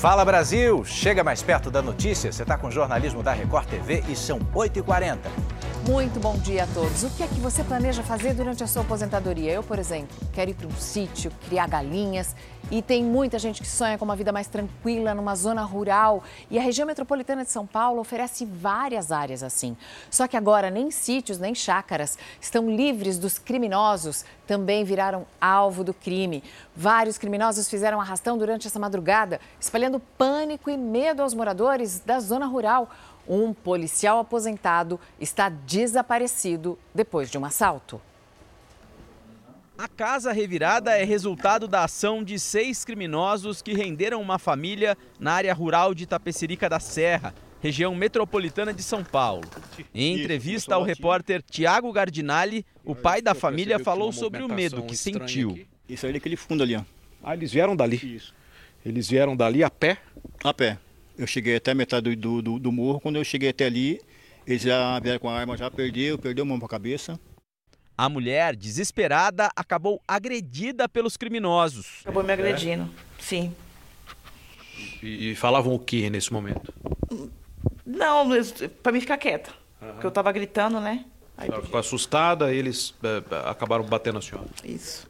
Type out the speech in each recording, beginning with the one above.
Fala Brasil! Chega mais perto da notícia. Você está com o jornalismo da Record TV e são 8h40. Muito bom dia a todos. O que é que você planeja fazer durante a sua aposentadoria? Eu, por exemplo, quero ir para um sítio, criar galinhas. E tem muita gente que sonha com uma vida mais tranquila numa zona rural. E a região metropolitana de São Paulo oferece várias áreas assim. Só que agora nem sítios nem chácaras estão livres dos criminosos. Também viraram alvo do crime. Vários criminosos fizeram arrastão durante essa madrugada, espalhando pânico e medo aos moradores da zona rural. Um policial aposentado está desaparecido depois de um assalto. A casa revirada é resultado da ação de seis criminosos que renderam uma família na área rural de Tapecerica da Serra, região metropolitana de São Paulo. Em entrevista ao repórter Tiago Gardinali, o pai da família falou sobre o medo que sentiu. Isso aí é aquele fundo ali, ó. Ah, eles vieram dali? Isso. Eles vieram dali a pé? A pé. Eu cheguei até a metade do, do, do morro. Quando eu cheguei até ali, eles já vieram com a arma, já perdeu, perdeu a mão para a cabeça. A mulher, desesperada, acabou agredida pelos criminosos. Acabou me agredindo, sim. E, e falavam o que nesse momento? Não, para mim ficar quieta. Porque eu tava gritando, né? Aí ficou assustada, eles eh, acabaram batendo a senhora. Isso.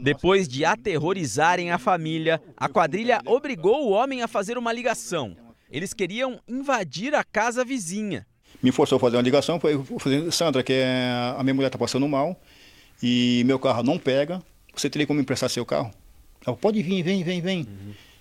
Depois de aterrorizarem a família, a quadrilha obrigou o homem a fazer uma ligação. Eles queriam invadir a casa vizinha. Me forçou a fazer uma ligação, foi Sandra, que é- a minha mulher está passando mal e meu carro não pega, você teria como emprestar seu carro? Ela, pode vir, vem, vem, vem.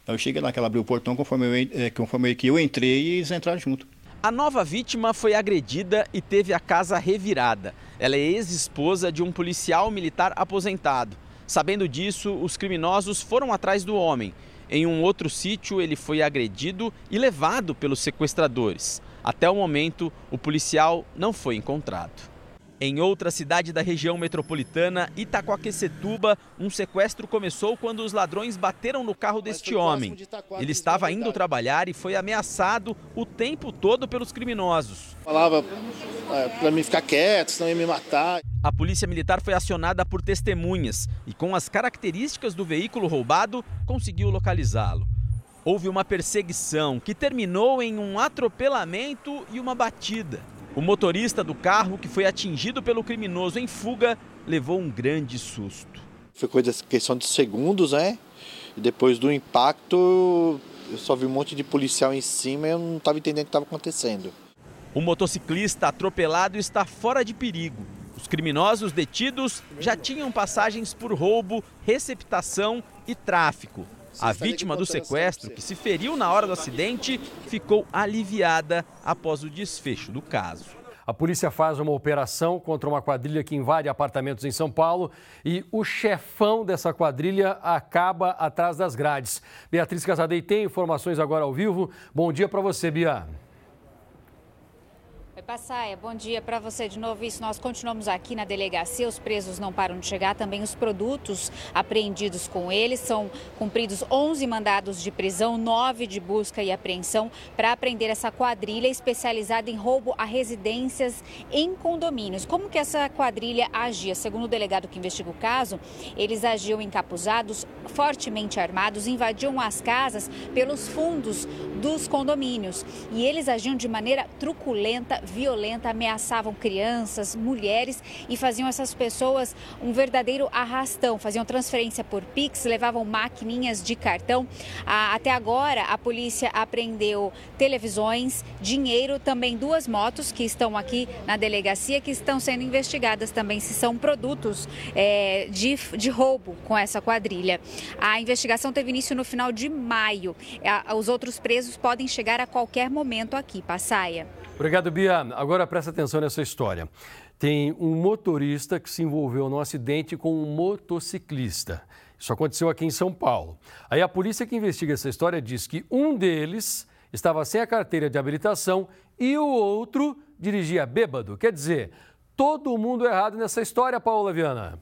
Aí eu cheguei lá, que ela abriu o portão, conforme eu, eh, conforme que eu entrei e eles entraram junto. A nova vítima foi agredida e teve a casa revirada. Ela é ex-esposa de um policial militar aposentado. Sabendo disso, os criminosos foram atrás do homem. Em um outro sítio, ele foi agredido e levado pelos sequestradores. Até o momento, o policial não foi encontrado. Em outra cidade da região metropolitana, Itacoaquecetuba, um sequestro começou quando os ladrões bateram no carro deste homem. Ele estava indo trabalhar e foi ameaçado o tempo todo pelos criminosos. Falava é, para mim ficar quieto, senão ia me matar. A polícia militar foi acionada por testemunhas e, com as características do veículo roubado, conseguiu localizá-lo. Houve uma perseguição que terminou em um atropelamento e uma batida. O motorista do carro, que foi atingido pelo criminoso em fuga, levou um grande susto. Foi coisa questão de segundos, né? E depois do impacto, eu só vi um monte de policial em cima e eu não estava entendendo o que estava acontecendo. O motociclista atropelado está fora de perigo. Os criminosos detidos já tinham passagens por roubo, receptação e tráfico. A vítima do sequestro, que se feriu na hora do acidente, ficou aliviada após o desfecho do caso. A polícia faz uma operação contra uma quadrilha que invade apartamentos em São Paulo e o chefão dessa quadrilha acaba atrás das grades. Beatriz Casadei tem informações agora ao vivo. Bom dia para você, Bia. Oi, Passaia, bom dia para você de novo. Isso, nós continuamos aqui na delegacia, os presos não param de chegar, também os produtos apreendidos com eles. São cumpridos 11 mandados de prisão, 9 de busca e apreensão para prender essa quadrilha especializada em roubo a residências em condomínios. Como que essa quadrilha agia? Segundo o delegado que investiga o caso, eles agiam encapuzados, fortemente armados, invadiam as casas pelos fundos dos condomínios. E eles agiam de maneira truculenta, violenta, ameaçavam crianças, mulheres e faziam essas pessoas um verdadeiro arrastão. Faziam transferência por Pix, levavam maquininhas de cartão. Ah, até agora, a polícia apreendeu televisões, dinheiro, também duas motos que estão aqui na delegacia, que estão sendo investigadas também se são produtos eh, de, de roubo com essa quadrilha. A investigação teve início no final de maio. Ah, Os outros presos podem chegar a qualquer momento aqui. Passaia. Obrigado, Bia. Agora presta atenção nessa história. Tem um motorista que se envolveu num acidente com um motociclista. Isso aconteceu aqui em São Paulo. Aí a polícia que investiga essa história diz que um deles estava sem a carteira de habilitação e o outro dirigia bêbado. Quer dizer, todo mundo errado nessa história, Paula Viana.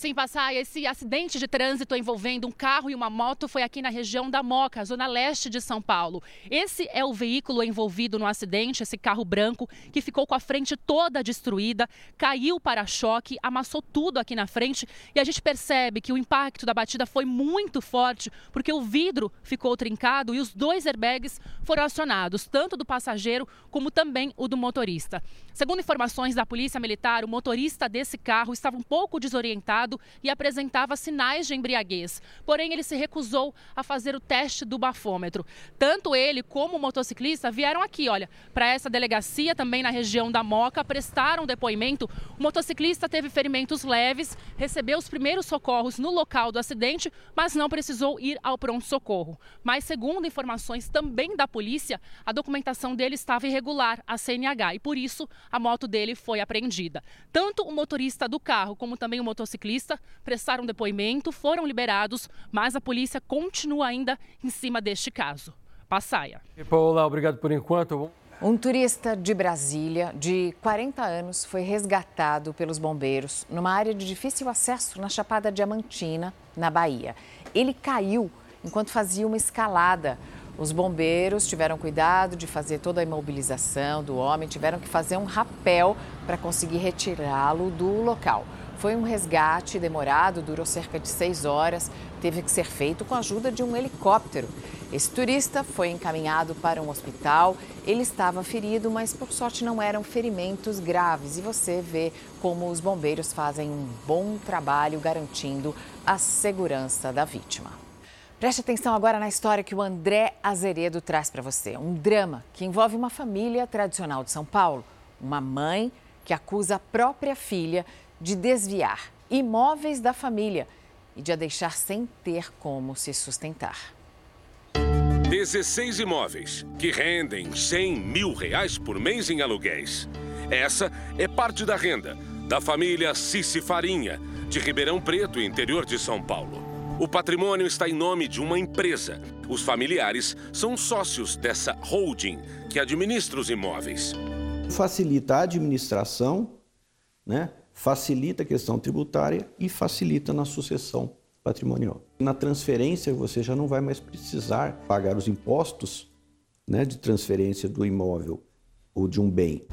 Sim, passar esse acidente de trânsito envolvendo um carro e uma moto foi aqui na região da Moca, zona leste de São Paulo. Esse é o veículo envolvido no acidente, esse carro branco que ficou com a frente toda destruída, caiu para choque, amassou tudo aqui na frente e a gente percebe que o impacto da batida foi muito forte, porque o vidro ficou trincado e os dois airbags foram acionados, tanto do passageiro como também o do motorista. Segundo informações da Polícia Militar, o motorista desse carro estava um pouco desorientado e apresentava sinais de embriaguez. Porém, ele se recusou a fazer o teste do bafômetro. Tanto ele como o motociclista vieram aqui, olha, para essa delegacia também na região da Moca, prestaram depoimento. O motociclista teve ferimentos leves, recebeu os primeiros socorros no local do acidente, mas não precisou ir ao pronto-socorro. Mas, segundo informações também da polícia, a documentação dele estava irregular, a CNH, e por isso a moto dele foi apreendida. Tanto o motorista do carro como também o motociclista prestaram depoimento, foram liberados, mas a polícia continua ainda em cima deste caso. Passaia. Paula, obrigado por enquanto. Um turista de Brasília, de 40 anos, foi resgatado pelos bombeiros numa área de difícil acesso na Chapada Diamantina, na Bahia. Ele caiu enquanto fazia uma escalada. Os bombeiros tiveram cuidado de fazer toda a imobilização do homem, tiveram que fazer um rapel para conseguir retirá-lo do local. Foi um resgate demorado, durou cerca de seis horas, teve que ser feito com a ajuda de um helicóptero. Esse turista foi encaminhado para um hospital. Ele estava ferido, mas por sorte não eram ferimentos graves. E você vê como os bombeiros fazem um bom trabalho garantindo a segurança da vítima. Preste atenção agora na história que o André Azeredo traz para você. Um drama que envolve uma família tradicional de São Paulo. Uma mãe que acusa a própria filha de desviar imóveis da família e de a deixar sem ter como se sustentar. 16 imóveis que rendem 100 mil reais por mês em aluguéis. Essa é parte da renda da família Cici Farinha, de Ribeirão Preto, interior de São Paulo. O patrimônio está em nome de uma empresa. Os familiares são sócios dessa holding que administra os imóveis. Facilita a administração, né? Facilita a questão tributária e facilita na sucessão patrimonial. Na transferência, você já não vai mais precisar pagar os impostos né, de transferência do imóvel ou de um bem.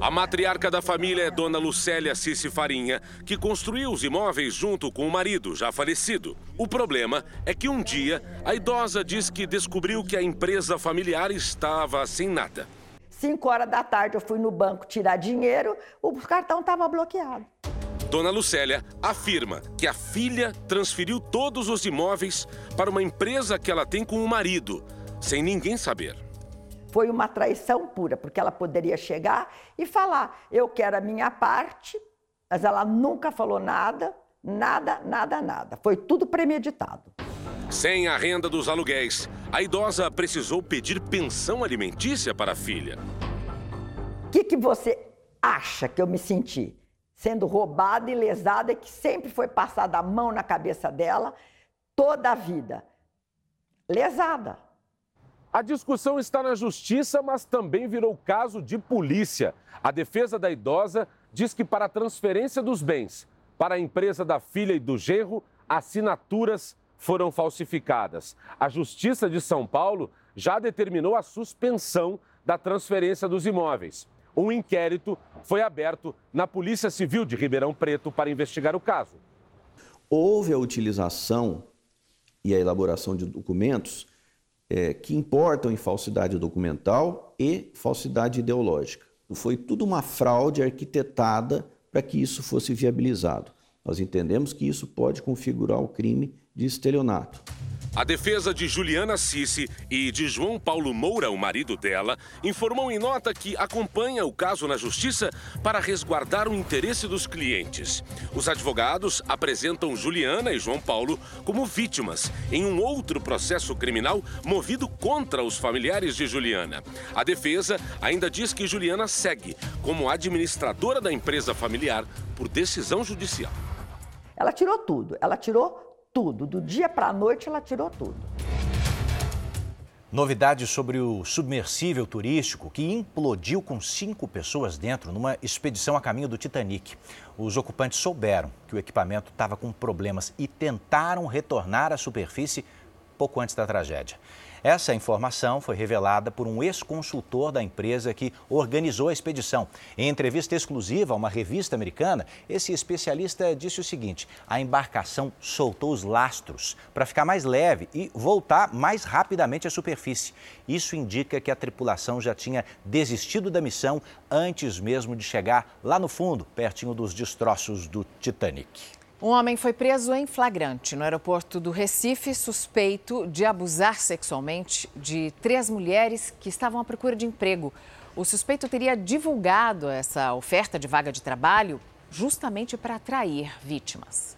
A matriarca da família é Dona Lucélia Cici Farinha, que construiu os imóveis junto com o marido, já falecido. O problema é que um dia a idosa diz que descobriu que a empresa familiar estava sem nada. 5 horas da tarde eu fui no banco tirar dinheiro, o cartão estava bloqueado. Dona Lucélia afirma que a filha transferiu todos os imóveis para uma empresa que ela tem com o marido, sem ninguém saber. Foi uma traição pura, porque ela poderia chegar e falar: eu quero a minha parte, mas ela nunca falou nada, nada, nada, nada. Foi tudo premeditado. Sem a renda dos aluguéis, a idosa precisou pedir pensão alimentícia para a filha. O que, que você acha que eu me senti? Sendo roubada e lesada, e que sempre foi passada a mão na cabeça dela toda a vida. Lesada. A discussão está na justiça, mas também virou caso de polícia. A defesa da idosa diz que para a transferência dos bens para a empresa da filha e do genro, assinaturas foram falsificadas. A Justiça de São Paulo já determinou a suspensão da transferência dos imóveis. Um inquérito foi aberto na Polícia Civil de Ribeirão Preto para investigar o caso. Houve a utilização e a elaboração de documentos é, que importam em falsidade documental e falsidade ideológica. Foi tudo uma fraude arquitetada para que isso fosse viabilizado. Nós entendemos que isso pode configurar o crime de estelionato. A defesa de Juliana Cici e de João Paulo Moura, o marido dela, informou em nota que acompanha o caso na justiça para resguardar o interesse dos clientes. Os advogados apresentam Juliana e João Paulo como vítimas em um outro processo criminal movido contra os familiares de Juliana. A defesa ainda diz que Juliana segue como administradora da empresa familiar por decisão judicial. Ela tirou tudo, ela tirou tudo. Do dia para a noite ela tirou tudo. Novidades sobre o submersível turístico que implodiu com cinco pessoas dentro numa expedição a caminho do Titanic. Os ocupantes souberam que o equipamento estava com problemas e tentaram retornar à superfície pouco antes da tragédia. Essa informação foi revelada por um ex-consultor da empresa que organizou a expedição. Em entrevista exclusiva a uma revista americana, esse especialista disse o seguinte: a embarcação soltou os lastros para ficar mais leve e voltar mais rapidamente à superfície. Isso indica que a tripulação já tinha desistido da missão antes mesmo de chegar lá no fundo, pertinho dos destroços do Titanic. Um homem foi preso em flagrante no aeroporto do Recife, suspeito de abusar sexualmente de três mulheres que estavam à procura de emprego. O suspeito teria divulgado essa oferta de vaga de trabalho justamente para atrair vítimas.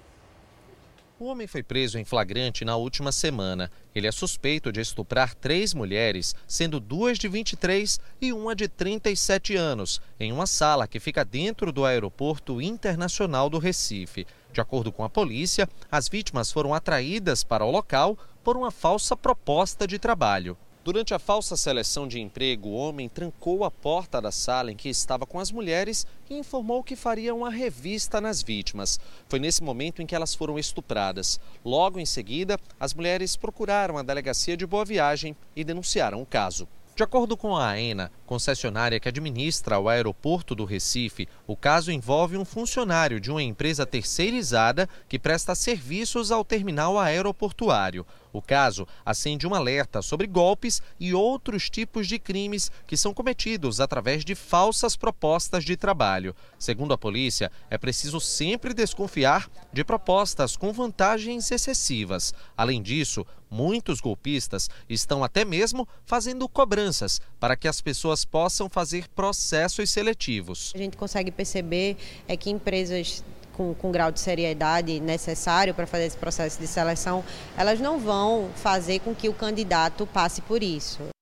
O homem foi preso em flagrante na última semana. Ele é suspeito de estuprar três mulheres, sendo duas de 23 e uma de 37 anos, em uma sala que fica dentro do Aeroporto Internacional do Recife. De acordo com a polícia, as vítimas foram atraídas para o local por uma falsa proposta de trabalho. Durante a falsa seleção de emprego, o homem trancou a porta da sala em que estava com as mulheres e informou que faria uma revista nas vítimas. Foi nesse momento em que elas foram estupradas. Logo em seguida, as mulheres procuraram a delegacia de Boa Viagem e denunciaram o caso. De acordo com a AENA, concessionária que administra o aeroporto do Recife, o caso envolve um funcionário de uma empresa terceirizada que presta serviços ao terminal aeroportuário. O caso acende um alerta sobre golpes e outros tipos de crimes que são cometidos através de falsas propostas de trabalho. Segundo a polícia, é preciso sempre desconfiar de propostas com vantagens excessivas. Além disso, muitos golpistas estão até mesmo fazendo cobranças para que as pessoas possam fazer processos seletivos. A gente consegue perceber é que empresas com, com grau de seriedade necessário para fazer esse processo de seleção, elas não vão fazer com que o candidato passe por isso.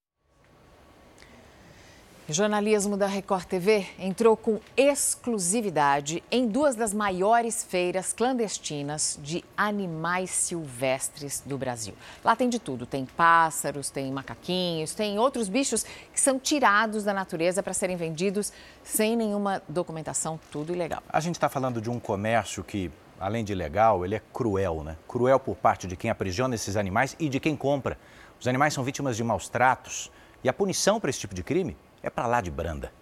Jornalismo da Record TV entrou com exclusividade em duas das maiores feiras clandestinas de animais silvestres do Brasil. Lá tem de tudo: tem pássaros, tem macaquinhos, tem outros bichos que são tirados da natureza para serem vendidos sem nenhuma documentação, tudo ilegal. A gente está falando de um comércio que, além de ilegal, ele é cruel, né? Cruel por parte de quem aprisiona esses animais e de quem compra. Os animais são vítimas de maus tratos e a punição para esse tipo de crime é para lá de branda.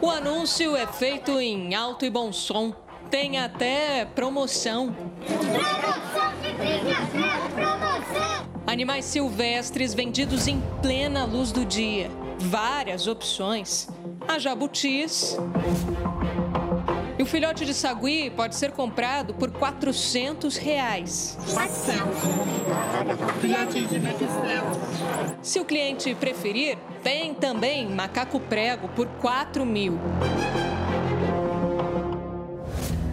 O anúncio é feito em alto e bom som. Tem até promoção. Animais silvestres vendidos em plena luz do dia várias opções. Há jabutis. E o filhote de sagui pode ser comprado por 400 reais. 400. Se o cliente preferir, tem também macaco prego por 4 mil.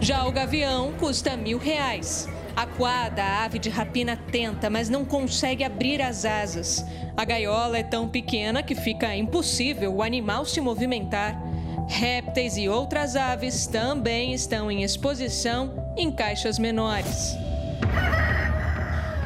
Já o gavião custa mil reais. Aquada, a ave de rapina tenta, mas não consegue abrir as asas. A gaiola é tão pequena que fica impossível o animal se movimentar. Répteis e outras aves também estão em exposição em caixas menores.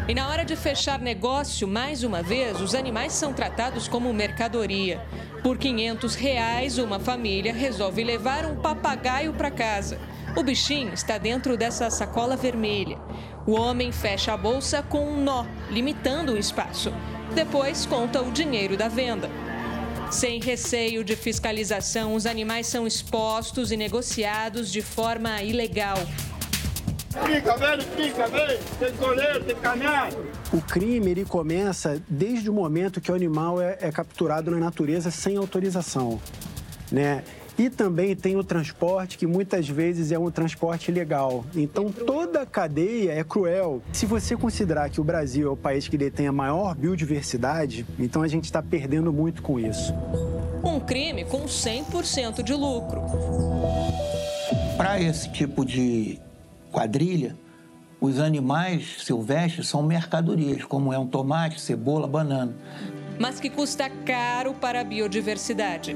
E na hora de fechar negócio, mais uma vez, os animais são tratados como mercadoria. Por 500 reais, uma família resolve levar um papagaio para casa. O bichinho está dentro dessa sacola vermelha. O homem fecha a bolsa com um nó, limitando o espaço. Depois conta o dinheiro da venda. Sem receio de fiscalização, os animais são expostos e negociados de forma ilegal. Fica, velho, fica, velho. Tem coleiro, tem caminhado. O crime ele começa desde o momento que o animal é, é capturado na natureza sem autorização, né? E também tem o transporte, que muitas vezes é um transporte ilegal. Então, toda a cadeia é cruel. Se você considerar que o Brasil é o país que detém a maior biodiversidade, então a gente está perdendo muito com isso. Um crime com 100% de lucro. Para esse tipo de quadrilha, os animais silvestres são mercadorias, como é um tomate, cebola, banana. mas que custa caro para a biodiversidade.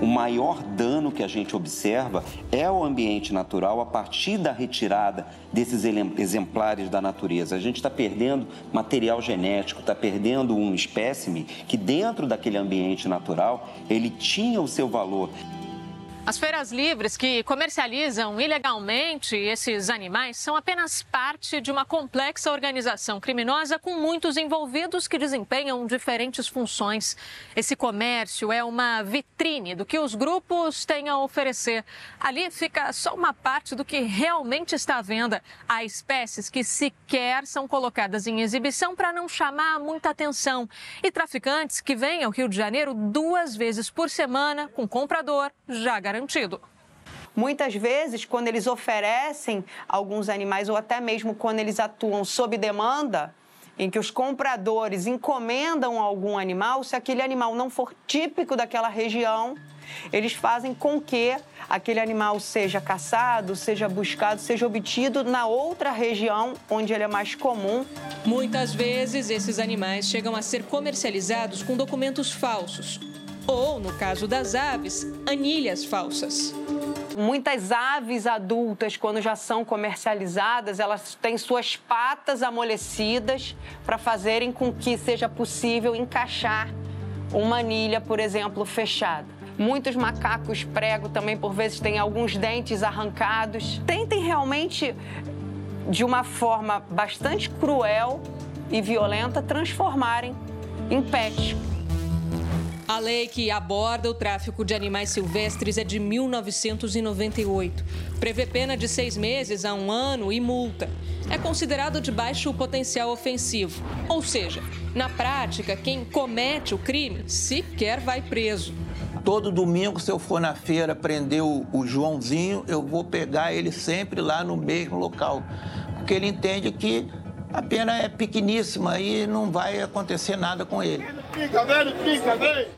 O maior dano que a gente observa é o ambiente natural a partir da retirada desses exemplares da natureza. A gente está perdendo material genético, está perdendo um espécime que dentro daquele ambiente natural ele tinha o seu valor. As feiras livres que comercializam ilegalmente esses animais são apenas parte de uma complexa organização criminosa com muitos envolvidos que desempenham diferentes funções. Esse comércio é uma vitrine do que os grupos têm a oferecer. Ali fica só uma parte do que realmente está à venda. Há espécies que sequer são colocadas em exibição para não chamar muita atenção. E traficantes que vêm ao Rio de Janeiro duas vezes por semana com comprador já garantido garantido. Muitas vezes, quando eles oferecem alguns animais ou até mesmo quando eles atuam sob demanda, em que os compradores encomendam algum animal, se aquele animal não for típico daquela região, eles fazem com que aquele animal seja caçado, seja buscado, seja obtido na outra região onde ele é mais comum. Muitas vezes esses animais chegam a ser comercializados com documentos falsos ou, no caso das aves, anilhas falsas. Muitas aves adultas, quando já são comercializadas, elas têm suas patas amolecidas para fazerem com que seja possível encaixar uma anilha, por exemplo, fechada. Muitos macacos prego também, por vezes, têm alguns dentes arrancados. Tentem realmente, de uma forma bastante cruel e violenta, transformarem em pet. A lei que aborda o tráfico de animais silvestres é de 1998. Prevê pena de seis meses a um ano e multa. É considerado de baixo potencial ofensivo. Ou seja, na prática, quem comete o crime sequer vai preso. Todo domingo, se eu for na feira prender o, o Joãozinho, eu vou pegar ele sempre lá no mesmo local. Porque ele entende que a pena é pequeníssima e não vai acontecer nada com ele. Fica, velho, fica, velho.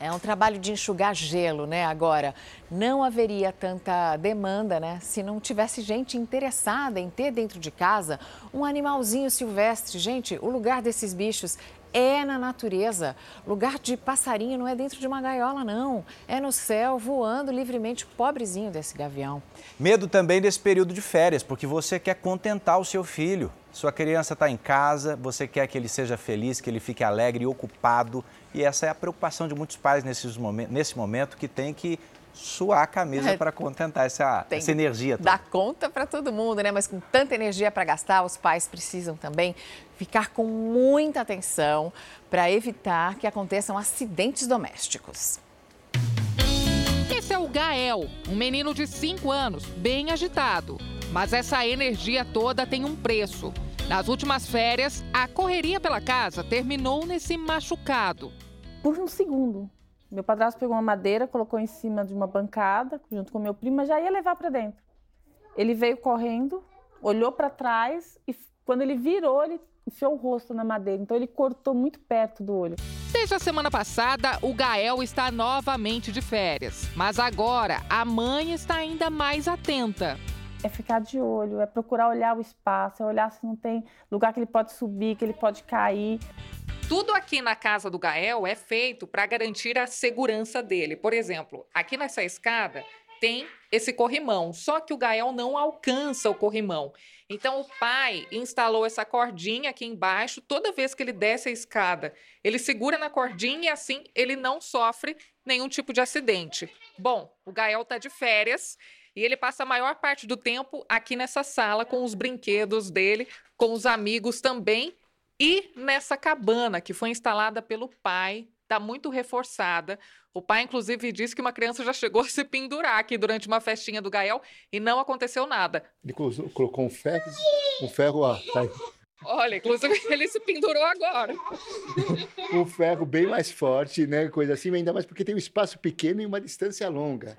É um trabalho de enxugar gelo, né? Agora, não haveria tanta demanda, né? Se não tivesse gente interessada em ter dentro de casa um animalzinho silvestre. Gente, o lugar desses bichos é na natureza. Lugar de passarinho não é dentro de uma gaiola, não. É no céu, voando livremente, pobrezinho desse gavião. Medo também desse período de férias, porque você quer contentar o seu filho. Sua criança está em casa, você quer que ele seja feliz, que ele fique alegre e ocupado. E essa é a preocupação de muitos pais nesses nesse momento que tem que suar a camisa é, para contentar essa, essa energia toda. Dá conta para todo mundo, né? Mas com tanta energia para gastar, os pais precisam também ficar com muita atenção para evitar que aconteçam acidentes domésticos. Esse é o Gael, um menino de 5 anos, bem agitado. Mas essa energia toda tem um preço. Nas últimas férias, a correria pela casa terminou nesse machucado. Por um segundo, meu padrasto pegou uma madeira, colocou em cima de uma bancada, junto com meu primo, mas já ia levar para dentro. Ele veio correndo, olhou para trás e quando ele virou, ele enfiou o rosto na madeira. Então ele cortou muito perto do olho. Desde a semana passada, o Gael está novamente de férias. Mas agora, a mãe está ainda mais atenta é ficar de olho, é procurar olhar o espaço, é olhar se não tem lugar que ele pode subir, que ele pode cair. Tudo aqui na casa do Gael é feito para garantir a segurança dele. Por exemplo, aqui nessa escada tem esse corrimão, só que o Gael não alcança o corrimão. Então o pai instalou essa cordinha aqui embaixo, toda vez que ele desce a escada, ele segura na cordinha e assim ele não sofre nenhum tipo de acidente. Bom, o Gael está de férias e ele passa a maior parte do tempo aqui nessa sala com os brinquedos dele, com os amigos também. E nessa cabana que foi instalada pelo pai, está muito reforçada. O pai, inclusive, disse que uma criança já chegou a se pendurar aqui durante uma festinha do Gael e não aconteceu nada. Ele colocou um ferro, um ferro lá. Tá Olha, inclusive ele se pendurou agora. um ferro bem mais forte, né? Coisa assim, ainda mais porque tem um espaço pequeno e uma distância longa.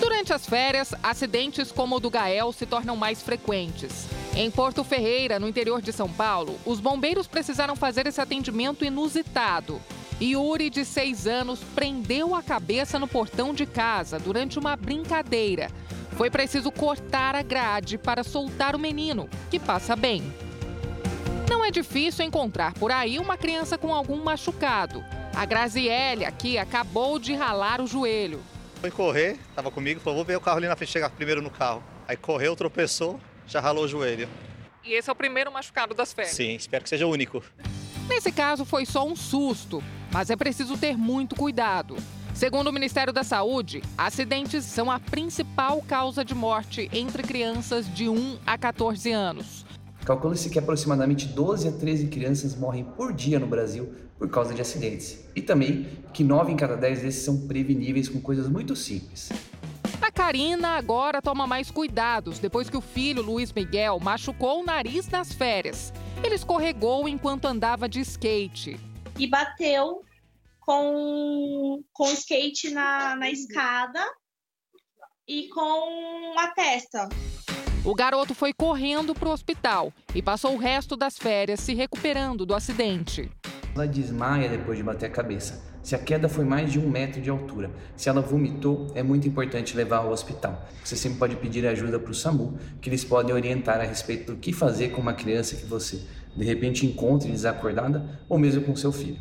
Durante as férias, acidentes como o do Gael se tornam mais frequentes. Em Porto Ferreira, no interior de São Paulo, os bombeiros precisaram fazer esse atendimento inusitado. Yuri, de seis anos, prendeu a cabeça no portão de casa durante uma brincadeira. Foi preciso cortar a grade para soltar o menino, que passa bem. Não é difícil encontrar por aí uma criança com algum machucado. A Graziele aqui acabou de ralar o joelho. Foi correr, estava comigo, falou, vou ver o carro ali na frente, chegar primeiro no carro. Aí correu, tropeçou, já ralou o joelho. E esse é o primeiro machucado das férias? Sim, espero que seja o único. Nesse caso foi só um susto, mas é preciso ter muito cuidado. Segundo o Ministério da Saúde, acidentes são a principal causa de morte entre crianças de 1 a 14 anos. Calcula-se que aproximadamente 12 a 13 crianças morrem por dia no Brasil por causa de acidentes. E também que 9 em cada 10 desses são preveníveis com coisas muito simples. A Karina agora toma mais cuidados depois que o filho Luiz Miguel machucou o nariz nas férias. Ele escorregou enquanto andava de skate. E bateu com, com skate na, na escada e com a testa. O garoto foi correndo para o hospital e passou o resto das férias se recuperando do acidente. Ela desmaia depois de bater a cabeça. Se a queda foi mais de um metro de altura, se ela vomitou, é muito importante levar ao hospital. Você sempre pode pedir ajuda para o SAMU, que eles podem orientar a respeito do que fazer com uma criança que você de repente encontre desacordada ou mesmo com seu filho.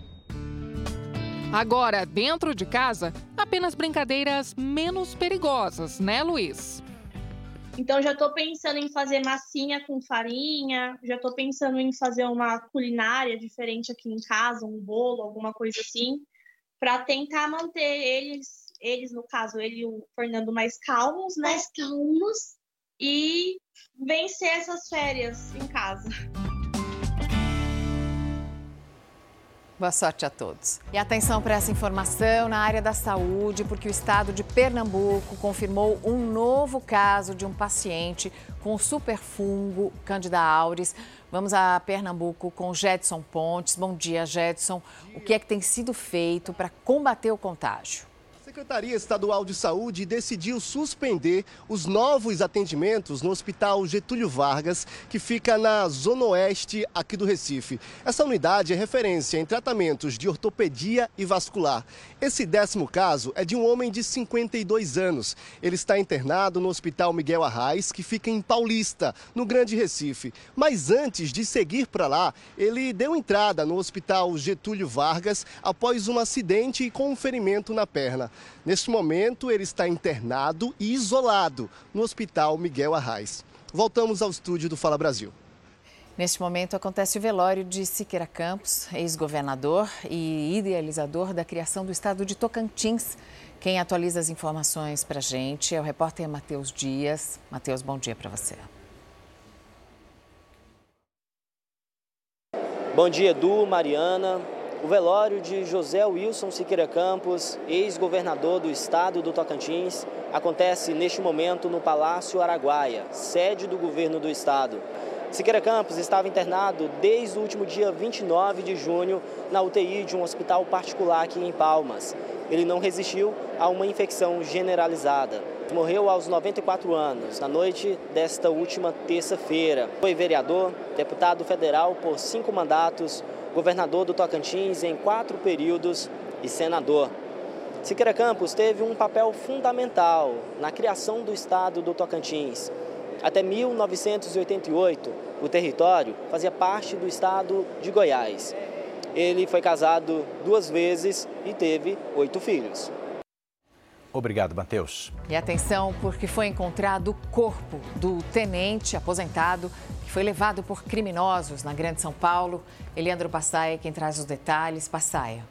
Agora, dentro de casa, apenas brincadeiras menos perigosas, né, Luiz? Então já estou pensando em fazer massinha com farinha, já estou pensando em fazer uma culinária diferente aqui em casa, um bolo, alguma coisa assim, para tentar manter eles, eles no caso, ele e o Fernando mais calmos, né? Mais calmos e vencer essas férias em casa. Boa sorte a todos. E atenção para essa informação na área da saúde, porque o estado de Pernambuco confirmou um novo caso de um paciente com superfungo Candida auris. Vamos a Pernambuco com Jedson Pontes. Bom dia, Jedson. O que é que tem sido feito para combater o contágio? Secretaria Estadual de Saúde decidiu suspender os novos atendimentos no Hospital Getúlio Vargas, que fica na zona oeste aqui do Recife. Essa unidade é referência em tratamentos de ortopedia e vascular. Esse décimo caso é de um homem de 52 anos. Ele está internado no Hospital Miguel Arraes, que fica em Paulista, no Grande Recife. Mas antes de seguir para lá, ele deu entrada no Hospital Getúlio Vargas após um acidente e com um ferimento na perna. Neste momento, ele está internado e isolado no Hospital Miguel Arraes. Voltamos ao estúdio do Fala Brasil. Neste momento acontece o velório de Siqueira Campos, ex-governador e idealizador da criação do estado de Tocantins. Quem atualiza as informações para a gente é o repórter Matheus Dias. Matheus, bom dia para você. Bom dia, Edu, Mariana. O velório de José Wilson Siqueira Campos, ex-governador do estado do Tocantins, acontece neste momento no Palácio Araguaia, sede do governo do estado. Siqueira Campos estava internado desde o último dia 29 de junho na UTI de um hospital particular aqui em Palmas. Ele não resistiu a uma infecção generalizada. Morreu aos 94 anos, na noite desta última terça-feira. Foi vereador, deputado federal por cinco mandatos, governador do Tocantins em quatro períodos e senador. Siqueira Campos teve um papel fundamental na criação do estado do Tocantins. Até 1988, o território fazia parte do estado de Goiás. Ele foi casado duas vezes e teve oito filhos. Obrigado, Matheus. E atenção, porque foi encontrado o corpo do tenente aposentado que foi levado por criminosos na Grande São Paulo. Eliandro Passaia, quem traz os detalhes. Passaia.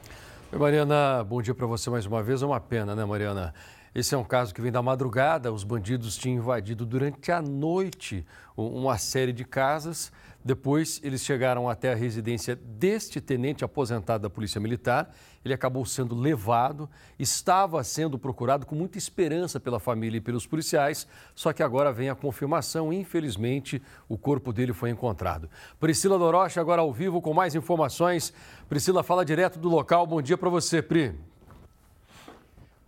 Oi, Mariana, bom dia para você mais uma vez. É uma pena, né, Mariana? Esse é um caso que vem da madrugada. Os bandidos tinham invadido durante a noite uma série de casas depois, eles chegaram até a residência deste tenente aposentado da Polícia Militar. Ele acabou sendo levado, estava sendo procurado com muita esperança pela família e pelos policiais, só que agora vem a confirmação. Infelizmente, o corpo dele foi encontrado. Priscila Dorocha, agora ao vivo com mais informações. Priscila fala direto do local. Bom dia para você, Pri.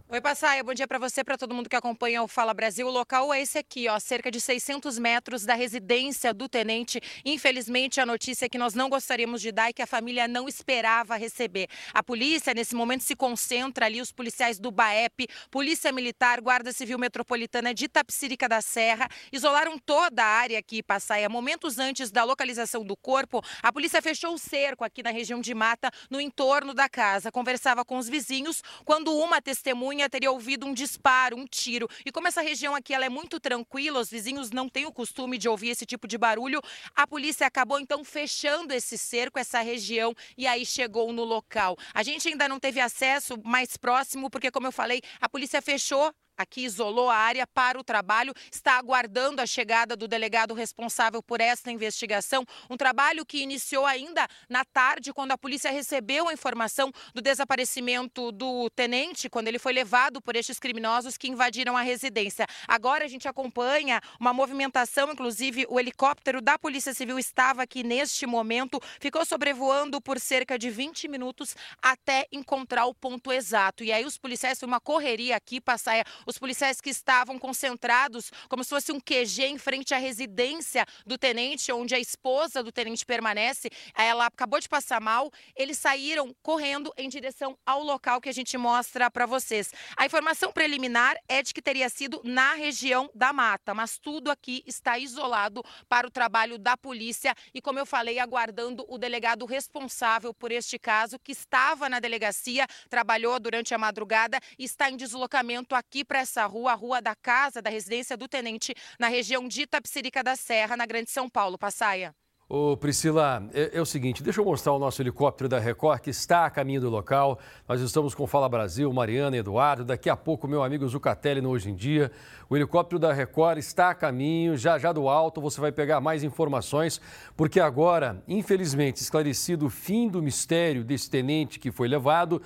Oi, Passaia, bom dia para você, para todo mundo que acompanha o Fala Brasil. O local é esse aqui, ó, cerca de 600 metros da residência do tenente. Infelizmente, a notícia é que nós não gostaríamos de dar e que a família não esperava receber. A polícia, nesse momento, se concentra ali, os policiais do BAEP, Polícia Militar, Guarda Civil Metropolitana de Tapsirica da Serra, isolaram toda a área aqui, Passaia. Momentos antes da localização do corpo, a polícia fechou o cerco aqui na região de Mata, no entorno da casa. Conversava com os vizinhos quando uma testemunha testemunha teria ouvido um disparo, um tiro. E como essa região aqui ela é muito tranquila, os vizinhos não têm o costume de ouvir esse tipo de barulho, a polícia acabou então fechando esse cerco, essa região, e aí chegou no local. A gente ainda não teve acesso mais próximo, porque, como eu falei, a polícia fechou aqui isolou a área para o trabalho, está aguardando a chegada do delegado responsável por esta investigação. Um trabalho que iniciou ainda na tarde, quando a polícia recebeu a informação do desaparecimento do tenente, quando ele foi levado por estes criminosos que invadiram a residência. Agora a gente acompanha uma movimentação, inclusive o helicóptero da Polícia Civil estava aqui neste momento, ficou sobrevoando por cerca de 20 minutos até encontrar o ponto exato. E aí os policiais, foi uma correria aqui, Passaia, os policiais que estavam concentrados como se fosse um QG em frente à residência do tenente, onde a esposa do tenente permanece. Ela acabou de passar mal. Eles saíram correndo em direção ao local que a gente mostra para vocês. A informação preliminar é de que teria sido na região da mata, mas tudo aqui está isolado para o trabalho da polícia e, como eu falei, aguardando o delegado responsável por este caso, que estava na delegacia, trabalhou durante a madrugada e está em deslocamento aqui para para essa rua, a rua da casa da residência do tenente, na região de Itapsirica da Serra, na Grande São Paulo. Passaia. Ô Priscila, é, é, o seguinte, deixa eu mostrar o nosso helicóptero da Record que está a caminho do local. Nós estamos com Fala Brasil, Mariana, Eduardo, daqui a pouco meu amigo Zucatelli no Hoje em Dia. O helicóptero da Record está a caminho, já já do alto você vai pegar mais informações, porque agora, infelizmente, esclarecido o fim do mistério desse tenente que foi levado,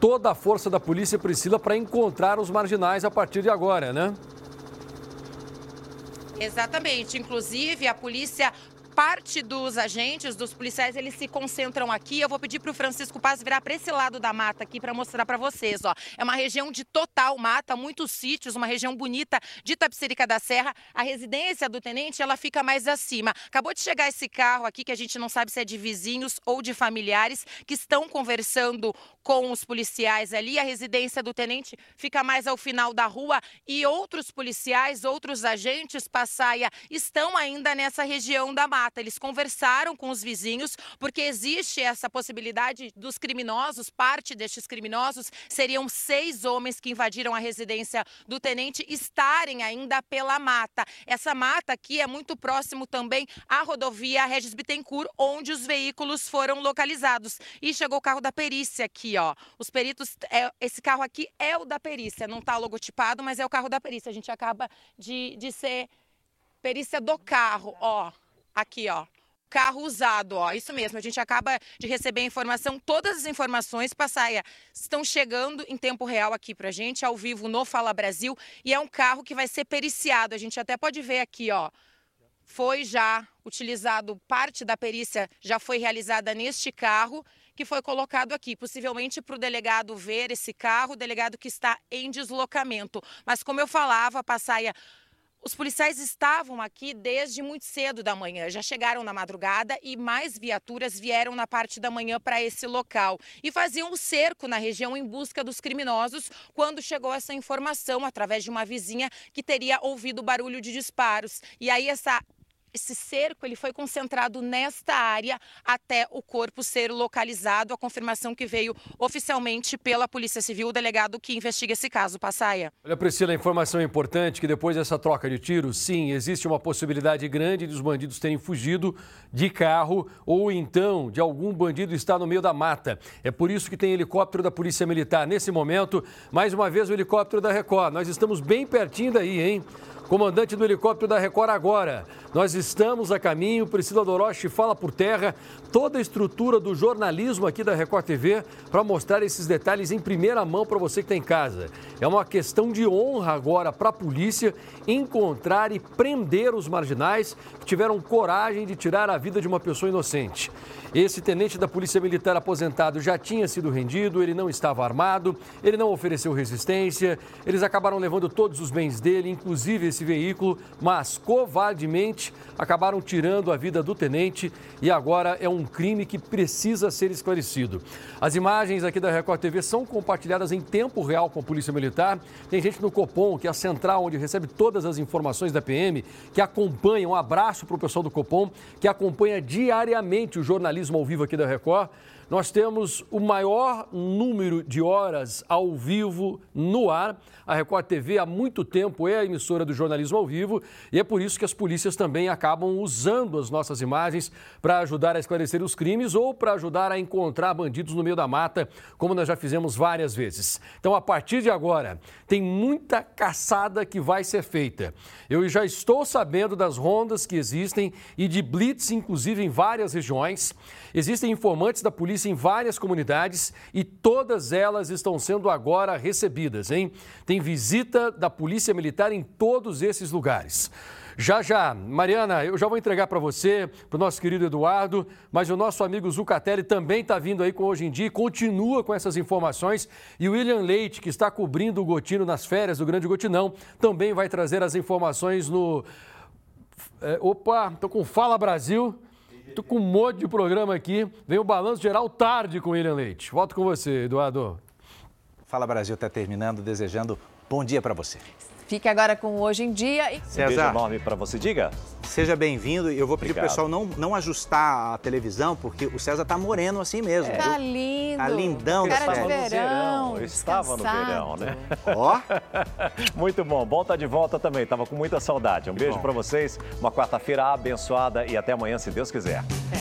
toda a força da polícia, Priscila, para encontrar os marginais a partir de agora, né? Exatamente. Inclusive, a polícia parte dos agentes, dos policiais, eles se concentram aqui. Eu vou pedir para o Francisco Paz virar para esse lado da mata aqui para mostrar para vocês. Ó. É uma região de total mata, muitos sítios, uma região bonita de Tapsirica da Serra. A residência do tenente ela fica mais acima. Acabou de chegar esse carro aqui que a gente não sabe se é de vizinhos ou de familiares que estão conversando com os policiais ali. A residência do tenente fica mais ao final da rua e outros policiais, outros agentes, Passaia, estão ainda nessa região da mata mata. Eles conversaram com os vizinhos, porque existe essa possibilidade dos criminosos, parte destes criminosos seriam seis homens que invadiram a residência do tenente, estarem ainda pela mata. Essa mata aqui é muito próximo também à rodovia Regis Bittencourt, onde os veículos foram localizados. E chegou o carro da perícia aqui, ó. Os peritos, é, esse carro aqui é o da perícia, não está logotipado, mas é o carro da perícia. A gente acaba de, de ser perícia do carro, ó. Aqui, ó. Carro usado, ó. Isso mesmo, a gente acaba de receber a informação. Todas as informações, Passaia, estão chegando em tempo real aqui pra gente, ao vivo no Fala Brasil. E é um carro que vai ser periciado. A gente até pode ver aqui, ó. Foi já utilizado, parte da perícia já foi realizada neste carro que foi colocado aqui, possivelmente para o delegado ver esse carro, o delegado que está em deslocamento. Mas como eu falava, Passaia, os policiais estavam aqui desde muito cedo da manhã, já chegaram na madrugada e mais viaturas vieram na parte da manhã para esse local e faziam o cerco na região em busca dos criminosos quando chegou essa informação através de uma vizinha que teria ouvido barulho de disparos. E aí essa esse cerco ele foi concentrado nesta área até o corpo ser localizado. A confirmação que veio oficialmente pela Polícia Civil, o delegado que investiga esse caso. Passaia. Olha, Priscila, informação é importante que depois dessa troca de tiros, sim, existe uma possibilidade grande de os bandidos terem fugido de carro ou então de algum bandido estar no meio da mata. É por isso que tem helicóptero da Polícia Militar nesse momento. Mais uma vez o helicóptero da Record. Nós estamos bem pertinho daí, hein? Comandante do helicóptero da Record agora. Nós estamos a caminho, Priscila Doroche fala por terra toda a estrutura do jornalismo aqui da Record TV para mostrar esses detalhes em primeira mão para você que está em casa. É uma questão de honra agora para a polícia encontrar e prender os marginais que tiveram coragem de tirar a vida de uma pessoa inocente. Esse tenente da Polícia Militar aposentado já tinha sido rendido, ele não estava armado, ele não ofereceu resistência, eles acabaram levando todos os bens dele, inclusive esse veículo, mas covardemente acabaram tirando a vida do tenente e agora é um crime que precisa ser esclarecido. As imagens aqui da Record TV são compartilhadas em tempo real com a Polícia Militar. Tem gente no Copom, que é a central onde recebe todas as informações da PM, que acompanha, um abraço para o pessoal do Copom, que acompanha diariamente o jornalismo jornalismo ao vivo aqui da Record, nós temos o maior número de horas ao vivo no ar. A Record TV há muito tempo é a emissora do jornalismo ao vivo e é por isso que as polícias também acabam usando as nossas imagens para ajudar a esclarecer os crimes ou para ajudar a encontrar bandidos no meio da mata, como nós já fizemos várias vezes. Então, a partir de agora, tem muita caçada que vai ser feita. Eu já estou sabendo das rondas que existem e de blitz, inclusive em várias regiões. Existem informantes da polícia em várias comunidades e todas elas estão sendo agora recebidas, hein? Tem visita da Polícia Militar em todos esses lugares. Já já, Mariana, eu já vou entregar para você, para o nosso querido Eduardo, mas o nosso amigo Zucatelli também está vindo aí com Hoje em Dia e continua com essas informações. E o William Leite, que está cobrindo o Gotino nas férias do Grande Gotinão, também vai trazer as informações no. É, opa, estou com Fala Brasil. Estou com um monte de programa aqui. Vem o Balanço Geral tarde com William Leite. Volto com você, Eduardo. Fala Brasil está terminando, desejando bom dia para você. Fique agora com Hoje em Dia. E... César, um beijo enorme para você, diga. Seja bem-vindo. Eu vou pedir para o pessoal não, não ajustar a televisão, porque o César tá moreno assim mesmo. É. Tá lindo. Tá lindão. Cara de verão. Eu estava no verão, né? Ó. Muito bom. Bom estar tá de volta também. Tava com muita saudade. Um beijo para vocês. Uma quarta-feira abençoada e até amanhã, se Deus quiser.